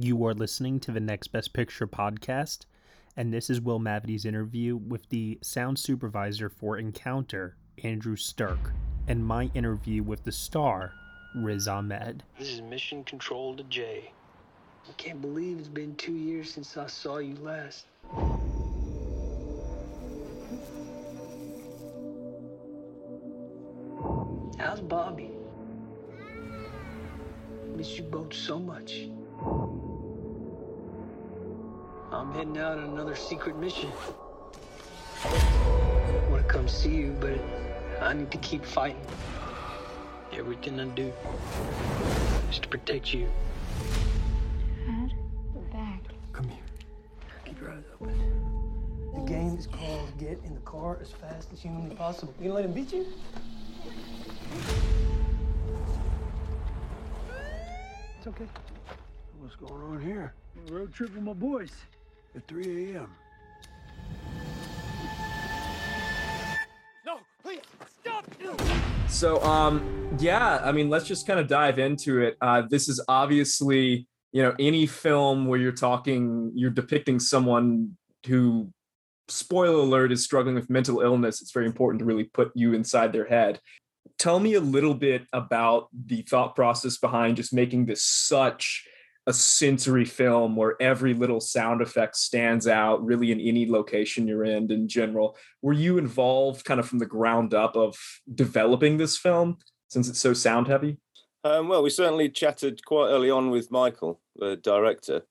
You are listening to the Next Best Picture podcast, and this is Will Mavity's interview with the sound supervisor for Encounter, Andrew Stirk, and my interview with the star, Riz Ahmed. This is Mission Control to Jay. I can't believe it's been two years since I saw you last. How's Bobby? Miss you both so much. I'm heading out on another secret mission. I want to come see you, but I need to keep fighting. Everything I do is to protect you. Dad, we're back. Come here. Keep your eyes open. The game is called Get in the Car as Fast as Humanly Possible. You gonna let him beat you? It's okay. What's going on here? Road trip with my boys at 3 a.m. No, please stop. So, um, yeah, I mean, let's just kind of dive into it. Uh, this is obviously, you know, any film where you're talking, you're depicting someone who, spoiler alert, is struggling with mental illness. It's very important to really put you inside their head. Tell me a little bit about the thought process behind just making this such a sensory film where every little sound effect stands out really in any location you're in in general were you involved kind of from the ground up of developing this film since it's so sound heavy Um, well, we certainly chatted quite early on with Michael, the director,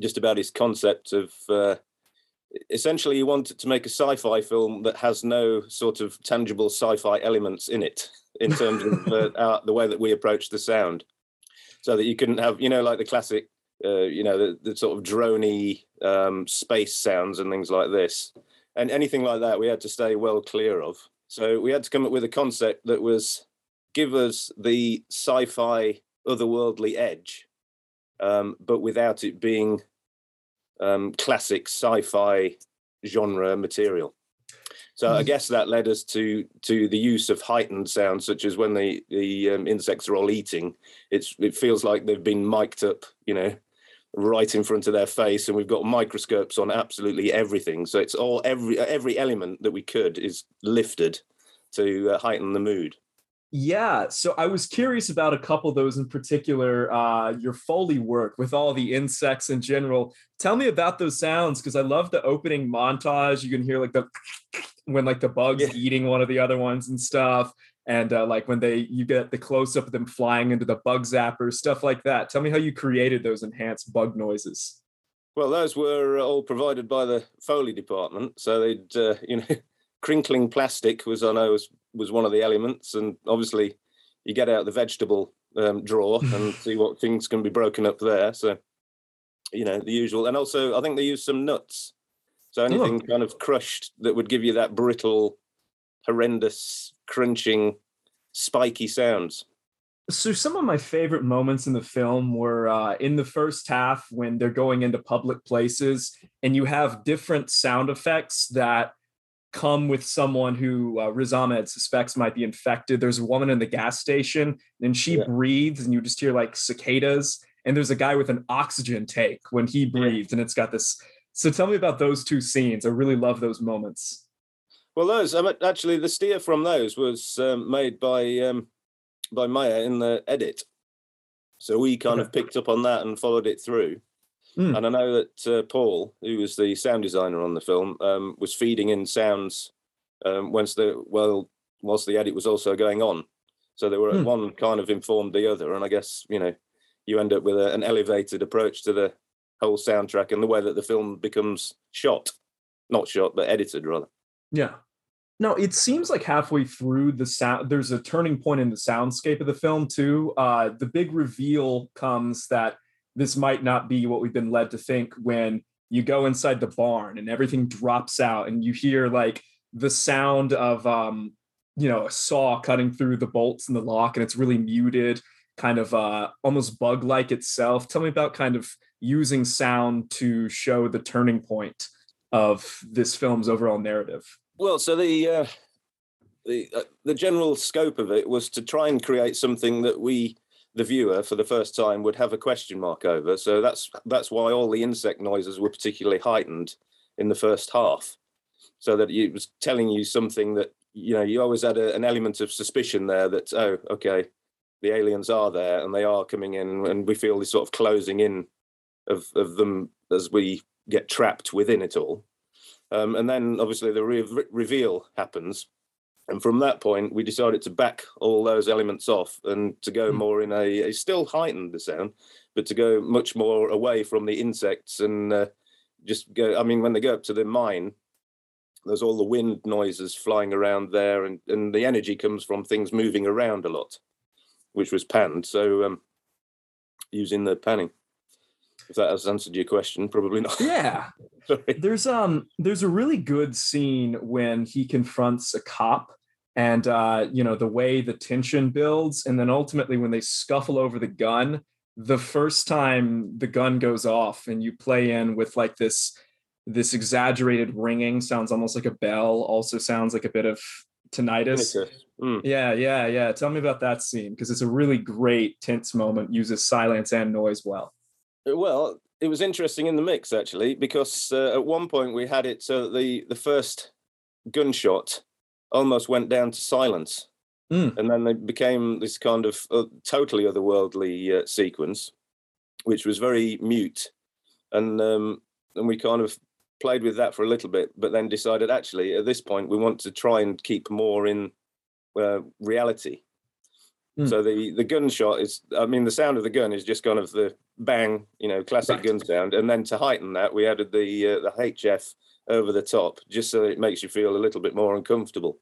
just about his concept of. Uh, essentially, he wanted to make a sci-fi film that has no sort of tangible sci-fi elements in it, in terms of uh, our, the way that we approach the sound, so that you couldn't have, you know, like the classic, uh, you know, the, the sort of drony um, space sounds and things like this, and anything like that, we had to stay well clear of. So we had to come up with a concept that was give us the sci-fi otherworldly edge, um, but without it being um, classic sci-fi genre material. So I guess that led us to to the use of heightened sounds, such as when the the um, insects are all eating. It's it feels like they've been mic'd up, you know, right in front of their face, and we've got microscopes on absolutely everything. So it's all every every element that we could is lifted to uh, heighten the mood. Yeah, so I was curious about a couple of those in particular. Uh, your Foley work with all the insects in general. Tell me about those sounds because I love the opening montage. You can hear like the when like the bugs Yeah. eating one of the other ones and stuff, and uh, like when they you get the close up of them flying into the bug zappers, stuff like that. Tell me how you created those enhanced bug noises. Well, those were all provided by the Foley department. So they'd, uh, you know, crinkling plastic was, on I know, was, was one of the elements. And obviously, you get out the vegetable um, drawer and see what things can be broken up there. So, you know, the usual. And also, I think they used some nuts. So anything kind of crushed that would give you that brittle, horrendous, crunching, spiky sounds. So some of my favorite moments in the film were uh, in the first half when they're going into public places and you have different sound effects that come with someone who uh, Riz Ahmed suspects might be infected. There's a woman in the gas station and she Yeah. breathes and you just hear like cicadas. And there's a guy with an oxygen tank when he breathes and it's got this. So tell me about those two scenes. I really love those moments. Well, those um, actually the steer from those was um, made by um, by Maya in the edit, so we kind of picked up on that and followed it through. Hmm. And I know that uh, Paul, who was the sound designer on the film, um, was feeding in sounds um, once the well whilst the edit was also going on. So they were Hmm. one kind of informed the other, and I guess you know you end up with a, an elevated approach to the whole soundtrack and the way that the film becomes shot, not shot but edited rather. Yeah. No, it seems like halfway through the sound, there's a turning point in the soundscape of the film, too. Uh, the big reveal comes that this might not be what we've been led to think when you go inside the barn and everything drops out and you hear like the sound of, um, you know, a saw cutting through the bolts in the lock and it's really muted, kind of uh, almost bug like itself. Tell me about kind of using sound to show the turning point of this film's overall narrative. Well, so the uh, the uh, the general scope of it was to try and create something that we the viewer for the first time would have a question mark over. So that's that's why all the insect noises were particularly heightened in the first half, so that it was telling you something that you know you always had a, an element of suspicion there that oh okay the aliens are there and they are coming in and we feel this sort of closing in of of them as we get trapped within it all. Um, and then obviously the re- reveal happens and from that point we decided to back all those elements off and to go Hmm. more in a, a still heightened the sound but to go much more away from the insects and uh, just go i mean when they go up to the mine there's all the wind noises flying around there and, and the energy comes from things moving around a lot which was panned so um, using the panning if that has answered your question probably not Yeah. Sorry. There's um there's a really good scene when he confronts a cop and uh you know the way the tension builds and then ultimately when they scuffle over the gun the first time the gun goes off and you play in with like this this exaggerated ringing sounds almost like a bell also sounds like a bit of tinnitus. Mm. yeah yeah yeah. Tell me about that scene because it's a really great tense moment uses silence and noise well. Well, it was interesting in the mix actually because uh, at one point we had it so the the first gunshot almost went down to silence, Mm. and then it became this kind of uh, totally otherworldly uh, sequence, which was very mute, and um, and we kind of played with that for a little bit, but then decided actually at this point we want to try and keep more in uh, reality. Mm. So the the gunshot is, I mean, the sound of the gun is just kind of the bang, you know, classic Right. gun sound, and then to heighten that, we added the uh, the HF over the top, just so it makes you feel a little bit more uncomfortable.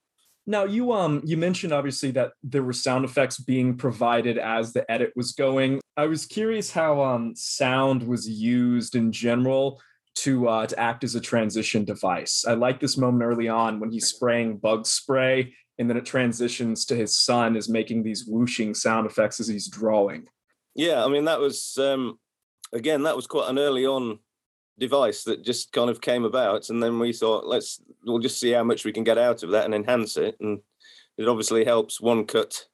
Now you um you mentioned obviously that there were sound effects being provided as the edit was going. I was curious how um sound was used in general to uh to act as a transition device. I like this moment early on when he's spraying bug spray and then it transitions to his son is making these whooshing sound effects as he's drawing. Yeah, I mean that was um, again that was quite an early on device that just kind of came about, and then we thought let's we'll just see how much we can get out of that and enhance it, and it obviously helps one cut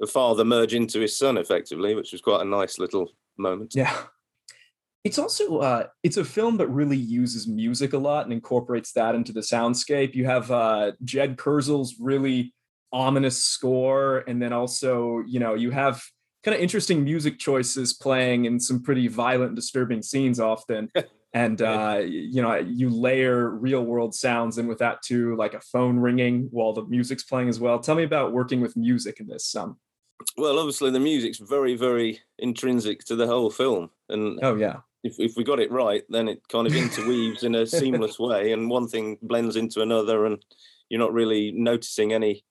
the father merge into his son effectively, which was quite a nice little moment. Yeah. It's also uh it's a film that really uses music a lot and incorporates that into the soundscape. You have uh Jed Kurzel's really ominous score and then also, you know, you have kind of interesting music choices playing in some pretty violent disturbing scenes often. And uh you know, you layer real world sounds in with that too, like a phone ringing while the music's playing as well. Tell me about working with music in this um Well, obviously the music's very very intrinsic to the whole film, and oh yeah. if, if we got it right, then it kind of interweaves in a seamless way, and one thing blends into another, and you're not really noticing any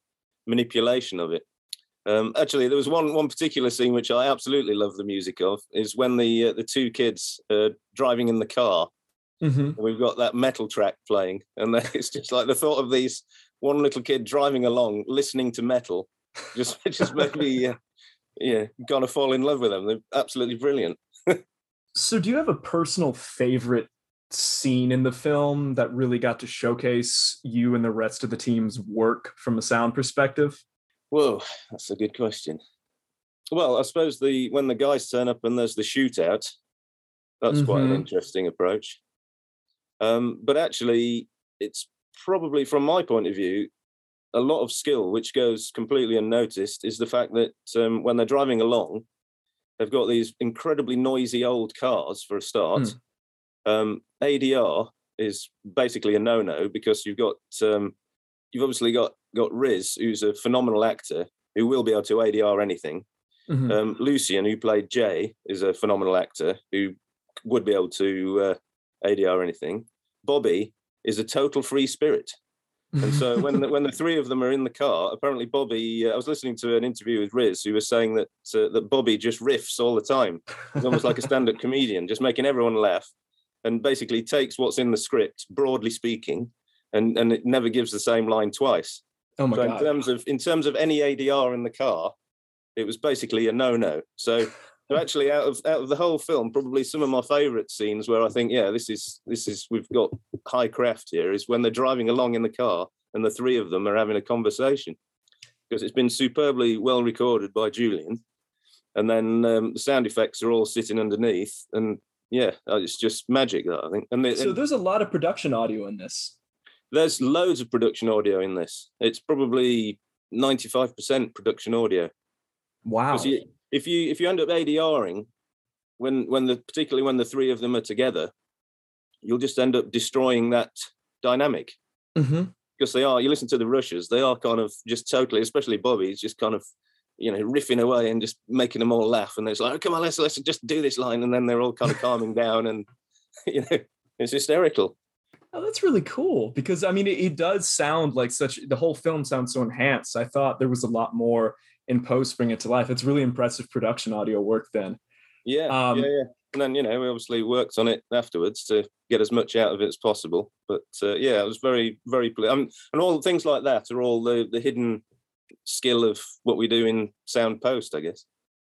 manipulation of it. Um, actually, there was one one particular scene which I absolutely love the music of is when the uh, the two kids are driving in the car. Mhm. We've got that metal track playing, and then it's just like the thought of these one little kid driving along, listening to metal, just just made me, uh, yeah, of fall in love with them. They're absolutely brilliant. So, do you have a personal favorite scene in the film that really got to showcase you and the rest of the team's work from a sound perspective? Whoa, that's a good question. Well, I suppose the when the guys turn up and there's the shootout, that's quite an Mhm. interesting approach. Um, but actually, it's probably from my point of view, a lot of skill which goes completely unnoticed is the fact that um, when they're driving along, they've got these incredibly noisy old cars for a start. Um, ADR is basically a no-no because you've got um, you've obviously got got Riz, who's a phenomenal actor who will be able to ADR anything. Mhm. Um, Lucian, who played Jay, is a phenomenal actor who would be able to uh, ADR anything. Bobby is a total free spirit. And so when the, when the three of them are in the car, apparently Bobby, uh, I was listening to an interview with Riz, who was saying that uh, that Bobby just riffs all the time. He's almost like a stand-up comedian, just making everyone laugh, and basically takes what's in the script, broadly speaking, and and it never gives the same line twice. oh my so in terms of in terms of any ADR in the car, it was basically a no-no. So so actually out of out of the whole film, probably some of my favourite scenes where I think, yeah, this is this is we've got high craft here is when they're driving along in the car and the three of them are having a conversation. Because it's been superbly well recorded by Julian. and then um, the sound effects are all sitting underneath, and yeah, uh, it's just magic. That I think, and, the, So there's a lot of production audio in this. There's loads of production audio in this. It's probably ninety five percent production audio. Wow. you- if you if you end up ADRing, when when the particularly when the three of them are together, you'll just end up destroying that dynamic hmm because they are. You listen to the rushes; they are kind of just totally, especially Bobby's just kind of you know riffing away and just making them all laugh. And it's like, oh, come on, let's let's just do this line, and then they're all kind of calming down, and you know, it's hysterical. Oh, that's really cool because I mean, it, it does sound like such. The whole film sounds so enhanced. I thought there was a lot more in post bring it to life. It's really impressive production audio work. Then, Yeah, Um, yeah, yeah. And then you know, we obviously worked on it afterwards to get as much out of it as possible. But uh, yeah, it was very, very. Um, and all things like that are all the the hidden skill of what we do in sound post, I guess.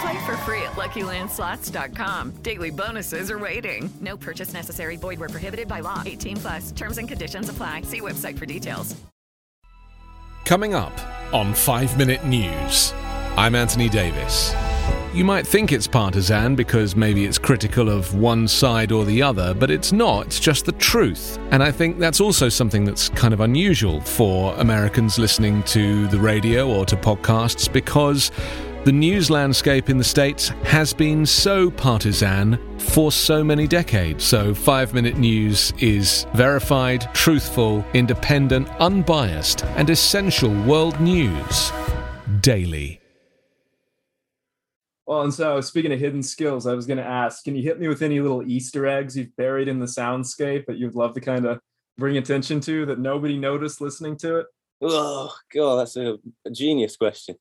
Play for free at LuckyLandSlots.com. Daily bonuses are waiting. No purchase necessary. Void where prohibited by law. 18 plus. Terms and conditions apply. See website for details. Coming up on 5 Minute News, I'm Anthony Davis. You might think it's partisan because maybe it's critical of one side or the other, but it's not, it's just the truth. And I think that's also something that's kind of unusual for Americans listening to the radio or to podcasts because the news landscape in the States has been so partisan for so many decades. So, five minute news is verified, truthful, independent, unbiased, and essential world news daily. well, and so speaking of hidden skills, I was going to ask, can you hit me with any little Easter eggs you've buried in the soundscape that you'd love to kind of bring attention to that nobody noticed listening to it? Oh god, that's a, a genius question.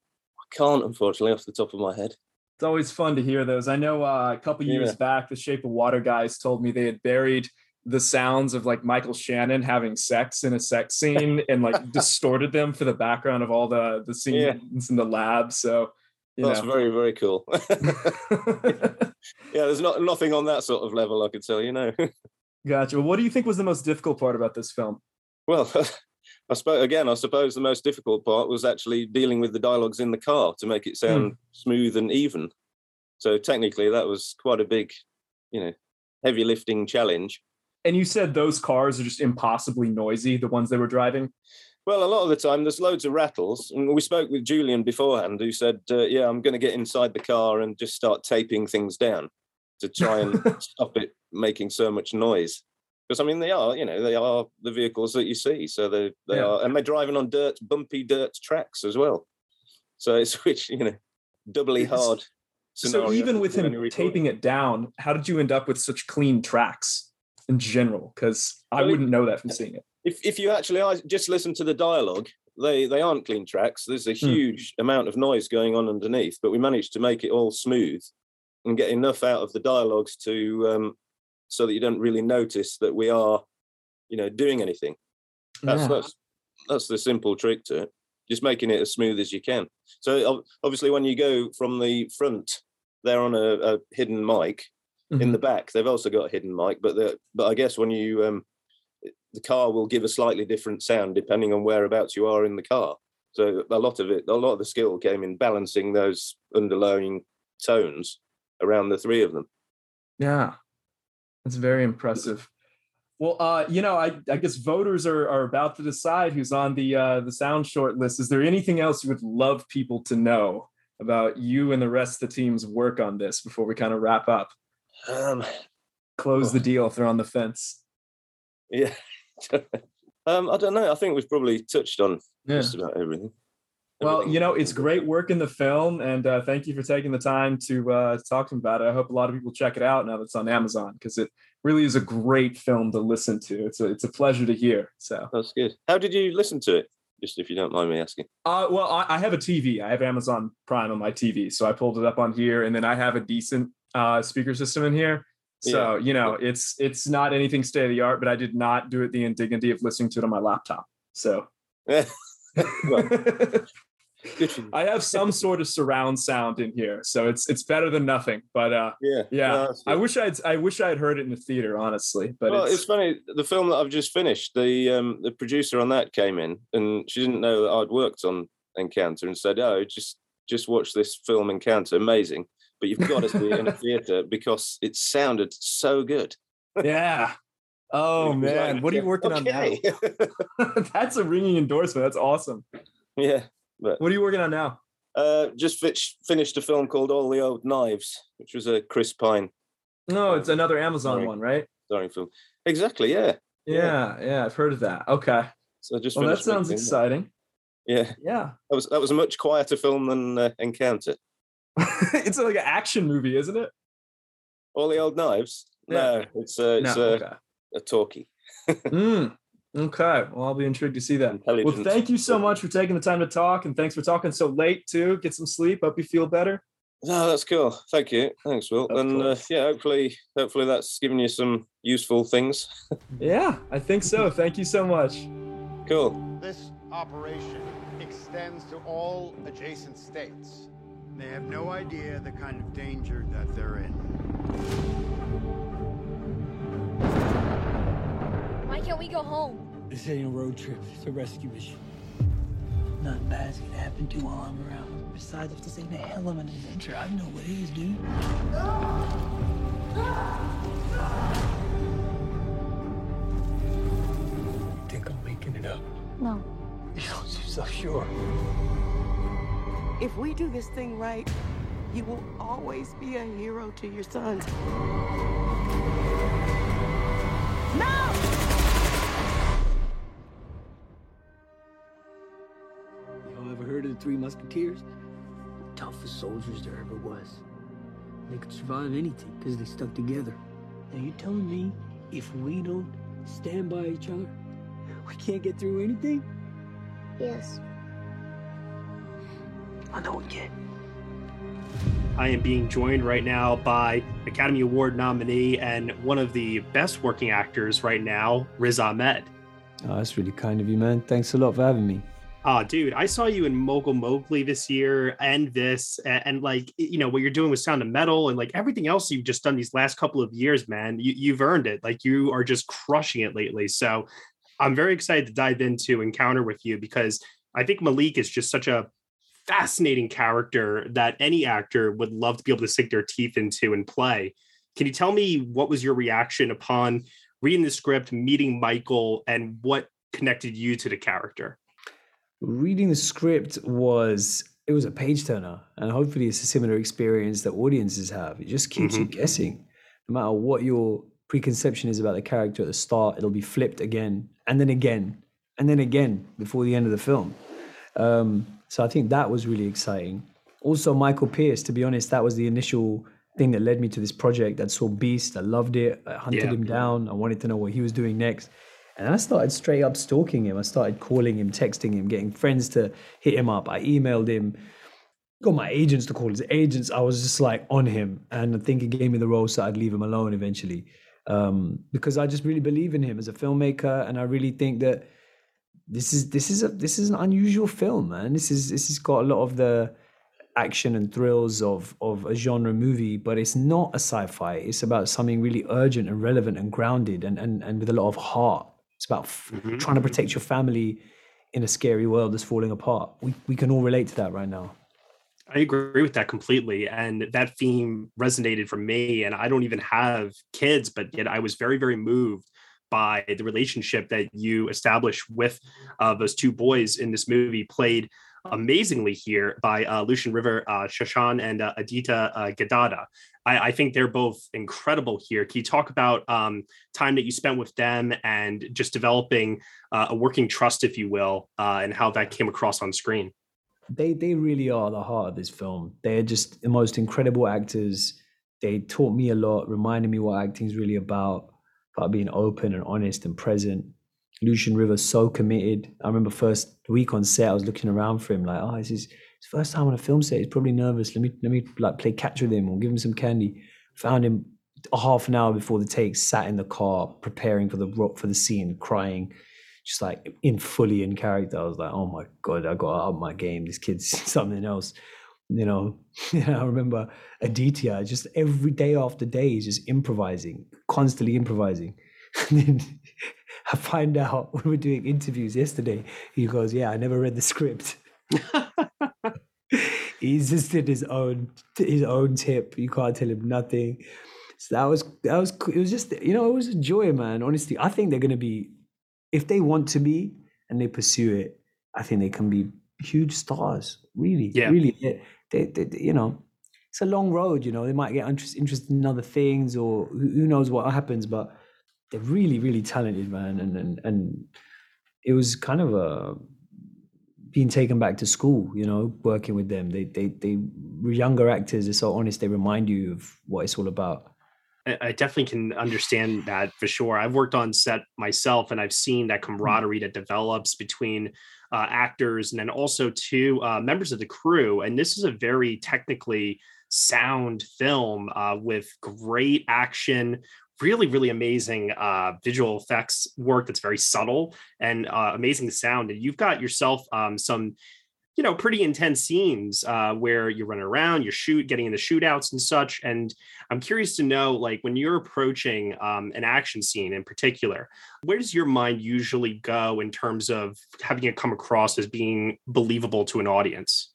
Can't, unfortunately, off the top of my head. It's always fun to hear those. I know uh, a couple years Yeah. back, the Shape of Water guys told me they had buried the sounds of like Michael Shannon having sex in a sex scene and like distorted them for the background of all the the Yeah. scenes in the lab. So That's know. very, very cool. yeah, there's not nothing on that sort of level. I could tell you know. gotcha. Well, what do you think was the most difficult part about this film? Well, I suppose again, I suppose the most difficult part was actually dealing with the dialogues in the car to make it sound smooth and even. So technically, that was quite a big, you know, heavy lifting challenge. And you said those cars are just impossibly noisy, the ones they were driving. Well, a lot of the time, there's loads of rattles, and we spoke with Julian beforehand, who said, uh, "Yeah, I'm going to get inside the car and just start taping things down to try and stop it making so much noise." Because I mean, they are, you know, they are the vehicles that you see, so they they Yeah. are, and they're driving on dirt, bumpy dirt tracks as well. So it's which you know, doubly It's- hard. So even with him taping it down, how did you end up with such clean tracks in general? Because I Well, wouldn't know that from seeing it. if if you actually just listen to the dialogue, they they aren't clean tracks. There's a Hmm. huge amount of noise going on underneath, but we managed to make it all smooth and get enough out of the dialogues to um, so that you don't really notice that we are, you know, doing anything. That's Yeah. that's that's the simple trick to it. Just making it as smooth as you can. So obviously, when you go from the front, they're on a, a hidden mic. In Mhm. the back, they've also got a hidden mic, but the but I guess when you um, the car will give a slightly different sound depending on whereabouts you are in the car. So a lot of it, a lot of the skill came in balancing those underlying tones around the three of them. Yeah, that's very impressive. Well, uh, you know, I, I guess voters are, are about to decide who's on the uh, the sound short list. Is there anything else you would love people to know about you and the rest of the team's work on this before we kind of wrap up? Um, Close the deal if they're on the fence. yeah. um, I don't know. I think we've probably touched on Yeah. just about everything. Well, you know, it's great work in the film, and uh, thank you for taking the time to uh, talk to me about it. I hope a lot of people check it out now that it's on Amazon because it really is a great film to listen to. It's a it's a pleasure to hear. So, That's good. How did you listen to it? Just if you don't mind me asking. uh, well, I, I have a TV. I have Amazon Prime on my TV, so I pulled it up on here, and then I have a decent uh, speaker system in here. So Yeah. you know, it's it's not anything state of the art, but I did not do it the indignity of listening to it on my laptop. So well, good for you. I have some sort of surround sound in here, so it's it's better than nothing. But uh, Yeah. yeah, no, I wish I'd I wish I'd heard it in the theater, honestly. But well, it's, it's, funny. The film that I've just finished, the um, the producer on that came in, and she didn't know that I'd worked on Encounter, and said, "Oh, just just watch this film Encounter, amazing." But you've got to see it in a theater because it sounded so good. yeah. Oh man, what are you working okay. on now? That's a ringing endorsement. That's awesome. yeah, but What are you working on now? uh, just fi- finished a film called All the Old Knives, which was a Chris Pine No, it's another Amazon Sorry. one, right? starring film. Exactly, yeah. Yeah, yeah, I've heard of that. Okay. So I just Well, that sounds that. exciting. Yeah, Yeah. that was that was a much quieter film than uh, Encounter. it's like an action movie, isn't it? All the Old Knives. Yeah. No, it's uh, it's no. uh, okay. a talkie. Mm, okay. Well, I'll be intrigued to see that. Well, thank you so much for taking the time to talk, and thanks for talking so late too. Get some sleep. Hope you feel better. No, that's cool. Thank you. Thanks, Will. Of and uh, yeah, hopefully, hopefully that's given you some useful things. Yeah, I think so. Thank you so much. cool. This operation extends to all adjacent states. They have no idea the kind of danger that they're in. Why can't we go home? This ain't a road trip. It's a rescue mission. Nothing bad's gonna happen to you while I'm around. Besides, if this ain't a hell of an adventure, I know what is, dude. You think I'm making it up? No. You don't seem so sure. If we do this thing right, you will always be a hero to your sons. Y'all ever heard of the Three Musketeers? Toughest soldiers there ever was. They could survive anything because they stuck together. Now you telling me if we don't stand by each other, we can't get through anything? Yes. I know we can. I am being joined right now by Academy Award nominee and one of the best working actors right now, Riz Ahmed. Oh, that's really kind of you, man. Thanks a lot for having me. Ah, dude, I saw you in Mogul Mowgli this year and this, and, and like, you know, what you're doing with Sound of Metal and like everything else you've just done these last couple of years, man. You, you've earned it. Like, you are just crushing it lately. So I'm very excited to dive into Encounter with you because I think Malik is just such a fascinating character that any actor would love to be able to sink their teeth into and play. Can you tell me what was your reaction upon reading the script, meeting Michael, and what connected you to the character? Reading the script was it was a page turner, and hopefully it's a similar experience that audiences have. It just keeps you guessing, no matter what your preconception is about the character at the start. It'll be flipped again, and then again, and then again before the end of the film. Um, so I think that was really exciting. Also, Michael Pearce. To be honest, that was the initial thing that led me to this project. I saw Beast. I loved it. I hunted Yeah. him down. I wanted to know what he was doing next. And I started straight up stalking him. I started calling him, texting him, getting friends to hit him up. I emailed him, got my agents to call his agents. I was just like on him. And I think he gave me the role so I'd leave him alone eventually. Um, because I just really believe in him as a filmmaker. And I really think that this is this is a this is an unusual film, man. This is this has got a lot of the action and thrills of of a genre movie, but it's not a sci-fi. It's about something really urgent and relevant and grounded and and, and with a lot of heart. It's about f- mm-hmm. trying to protect your family in a scary world that's falling apart. We we can all relate to that right now. I agree with that completely. And that theme resonated for me. And I don't even have kids, but yet I was very, very moved by the relationship that you established with uh, those two boys in this movie, played amazingly here by uh, Lucian River, uh, Shashan, and uh, Aditya uh, Geddada. I, I think they're both incredible here. Can you talk about um, time that you spent with them and just developing uh, a working trust, if you will, uh, and how that came across on screen? they they really are the heart of this film. They're just the most incredible actors. They taught me a lot, reminded me what acting is really about, about being open and honest and present. Lucian Rivers so committed. I remember first week on set, I was looking around for him like, oh, this is his first time on a film set. He's probably nervous. Let me let me like play catch with him or give him some candy. Found him a half an hour before the take, sat in the car preparing for the for the scene, crying, just like in fully in character. I was like, oh my god, I got out of my game. This kid's something else. You know, I remember Aditya just every day after day, he's just improvising, constantly improvising. And then I find out when we're doing interviews yesterday, he goes, "Yeah, I never read the script." he's just did his own his own tip. You can't tell him nothing. So that was that was it was just you know it was a joy, man. Honestly, I think they're gonna be if they want to be and they pursue it. I think they can be huge stars. Really, Yeah. really. They, they, they, you know, it's a long road. You know, they might get interest, interested in other things, or who, knows what happens. But they're really, really talented, man. And and and it was kind of a being taken back to school. You know, working with them. They they they younger actors. They're so honest. They remind you of what it's all about. I definitely can understand that for sure. I've worked on set myself, and I've seen that camaraderie that develops between uh, actors and then also to uh, members of the crew. And this is a very technically sound film uh, with great action. Really, really amazing uh, visual effects work that's very subtle and uh, amazing sound. And you've got yourself um, some you know pretty intense scenes uh, where you're running around you're shoot getting into shootouts and such and i'm curious to know like when you're approaching um, an action scene in particular where does your mind usually go in terms of having it come across as being believable to an audience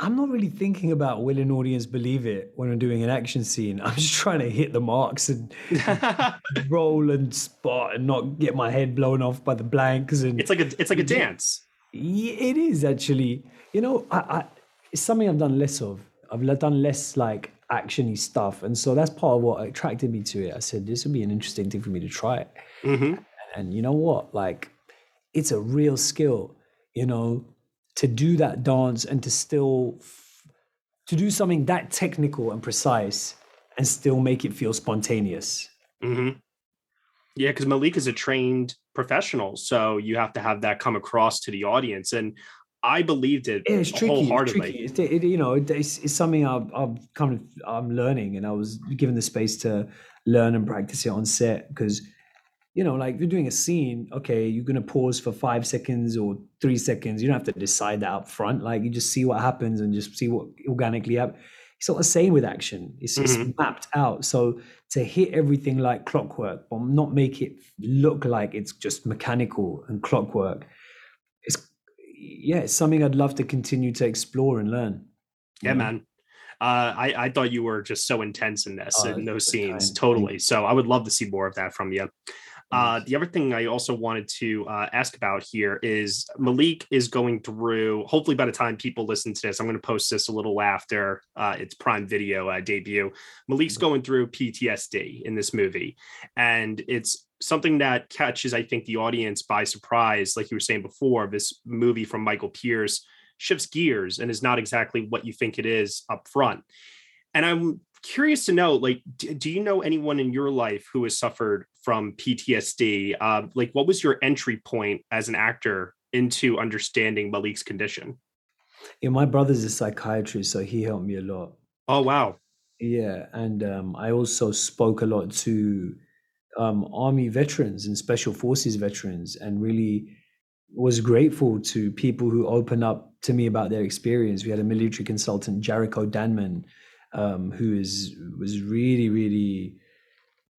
I'm not really thinking about will an audience believe it when I'm doing an action scene. I'm just trying to hit the marks and roll and spot and not get my head blown off by the blanks. And it's like a it's like a dance. Yeah, it is actually. You know, I, I it's something I've done less of. I've done less like actiony stuff, and so that's part of what attracted me to it. I said this would be an interesting thing for me to try. Mm-hmm. And you know what? Like, it's a real skill. You know, to do that dance and to still f- to do something that technical and precise and still make it feel spontaneous. hmm Yeah, because Malik is a trained professional, so you have to have that come across to the audience, and I believed it Yeah, it's tricky. Tricky. It's, it, you know, it's, it's something I've, I've kind of I'm learning, and I was given the space to learn and practice it on set because, you know, like you're doing a scene. Okay, you're gonna pause for five seconds or three seconds. You don't have to decide that up front. Like you just see what happens and just see what organically happens. It's not the same with action. It's, it's Mhm. mapped out. So to hit everything like clockwork, but not make it look like it's just mechanical and clockwork. It's yeah, it's something I'd love to continue to explore and learn. Yeah, know? man. Uh, I I thought you were just so intense in this Oh, in those scenes, kind. totally. So I would love to see more of that from you. Uh, the other thing I also wanted to uh, ask about here is Malik is going through. Hopefully, by the time people listen to this, I'm going to post this a little after uh, its Prime Video uh, debut. Malik's going through PTSD in this movie, and it's something that catches, I think, the audience by surprise. Like you were saying before, this movie from Michael Pearce shifts gears and is not exactly what you think it is up front. And I'm curious to know, like, d- do you know anyone in your life who has suffered from PTSD? Uh, like, what was your entry point as an actor into understanding Malik's condition? Yeah, my brother's a psychiatrist, so he helped me a lot. Oh wow! Yeah, and um, I also spoke a lot to um, army veterans and special forces veterans, and really was grateful to people who opened up to me about their experience. We had a military consultant, Jericho Danman, um, who is was really, really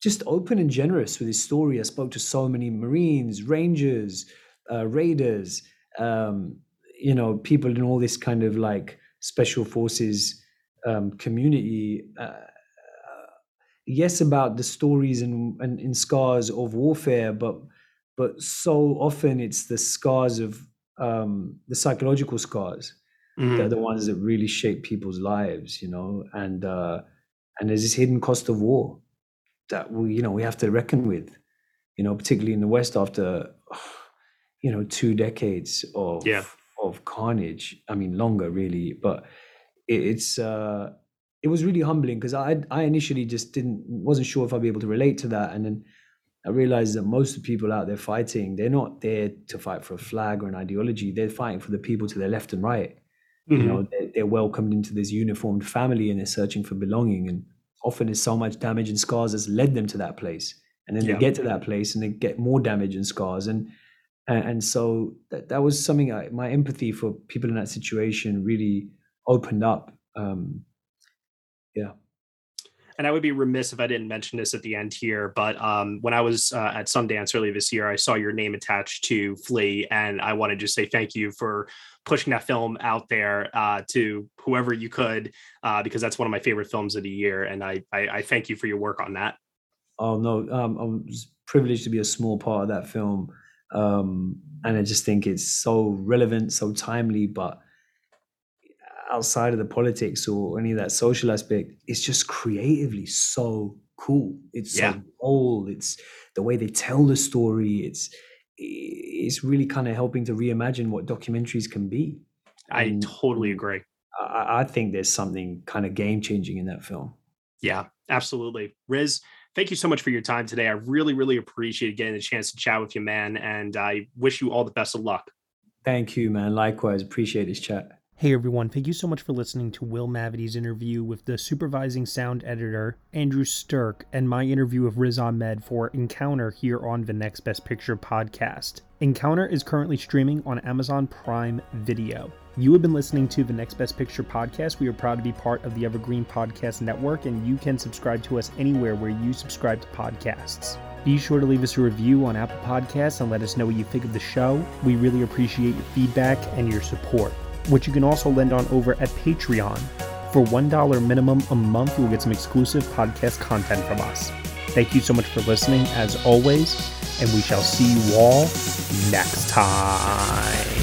just open and generous with his story. I spoke to so many Marines, Rangers, uh, Raiders, um, you know, people in all this kind of like special forces um, community. Uh, yes, about the stories and, and, and scars of warfare, but but so often it's the scars of um, the psychological scars Mhm. that are the ones that really shape people's lives, you know. And uh, and there's this hidden cost of war that we, you know, we have to reckon with, you know, particularly in the West after, you know, two decades of Yeah. of carnage. I mean, longer really, but it, it's uh, it was really humbling because I I initially just didn't wasn't sure if I'd be able to relate to that, and then I realized that most of the people out there fighting, they're not there to fight for a flag or an ideology. They're fighting for the people to their left and right. You Mhm. know, they're, they're welcomed into this uniformed family and they're searching for belonging. And often there's so much damage and scars that's led them to that place. And then Yeah. they get to that place and they get more damage and scars. And and, and so that, that was something I, my empathy for people in that situation really opened up um, yeah and I would be remiss if I didn't mention this at the end here. But um, when I was uh, at Sundance earlier this year, I saw your name attached to Flee, and I want to just say thank you for pushing that film out there uh, to whoever you could, uh, because that's one of my favorite films of the year, and I, I, I thank you for your work on that. Oh no, um, I'm privileged to be a small part of that film, um, and I just think it's so relevant, so timely, but outside of the politics or any of that social aspect, it's just creatively so cool. It's Yeah. so bold. It's the way they tell the story. It's it's really kind of helping to reimagine what documentaries can be. I And totally agree. I, I think there's something kind of game changing in that film. Yeah, absolutely. Riz, thank you so much for your time today. I really, really appreciate getting the chance to chat with you, man. And I wish you all the best of luck. Thank you, man. Likewise, appreciate this chat. Hey everyone, thank you so much for listening to Will Mavity's interview with the supervising sound editor, Andrew Stirk, and my interview with Riz Ahmed for Encounter here on the Next Best Picture podcast. Encounter is currently streaming on Amazon Prime Video. You have been listening to the Next Best Picture podcast. We are proud to be part of the Evergreen Podcast Network, and you can subscribe to us anywhere where you subscribe to podcasts. Be sure to leave us a review on Apple Podcasts and let us know what you think of the show. We really appreciate your feedback and your support which you can also lend on over at Patreon. For $1 minimum a month, you'll get some exclusive podcast content from us. Thank you so much for listening, as always, and we shall see you all next time.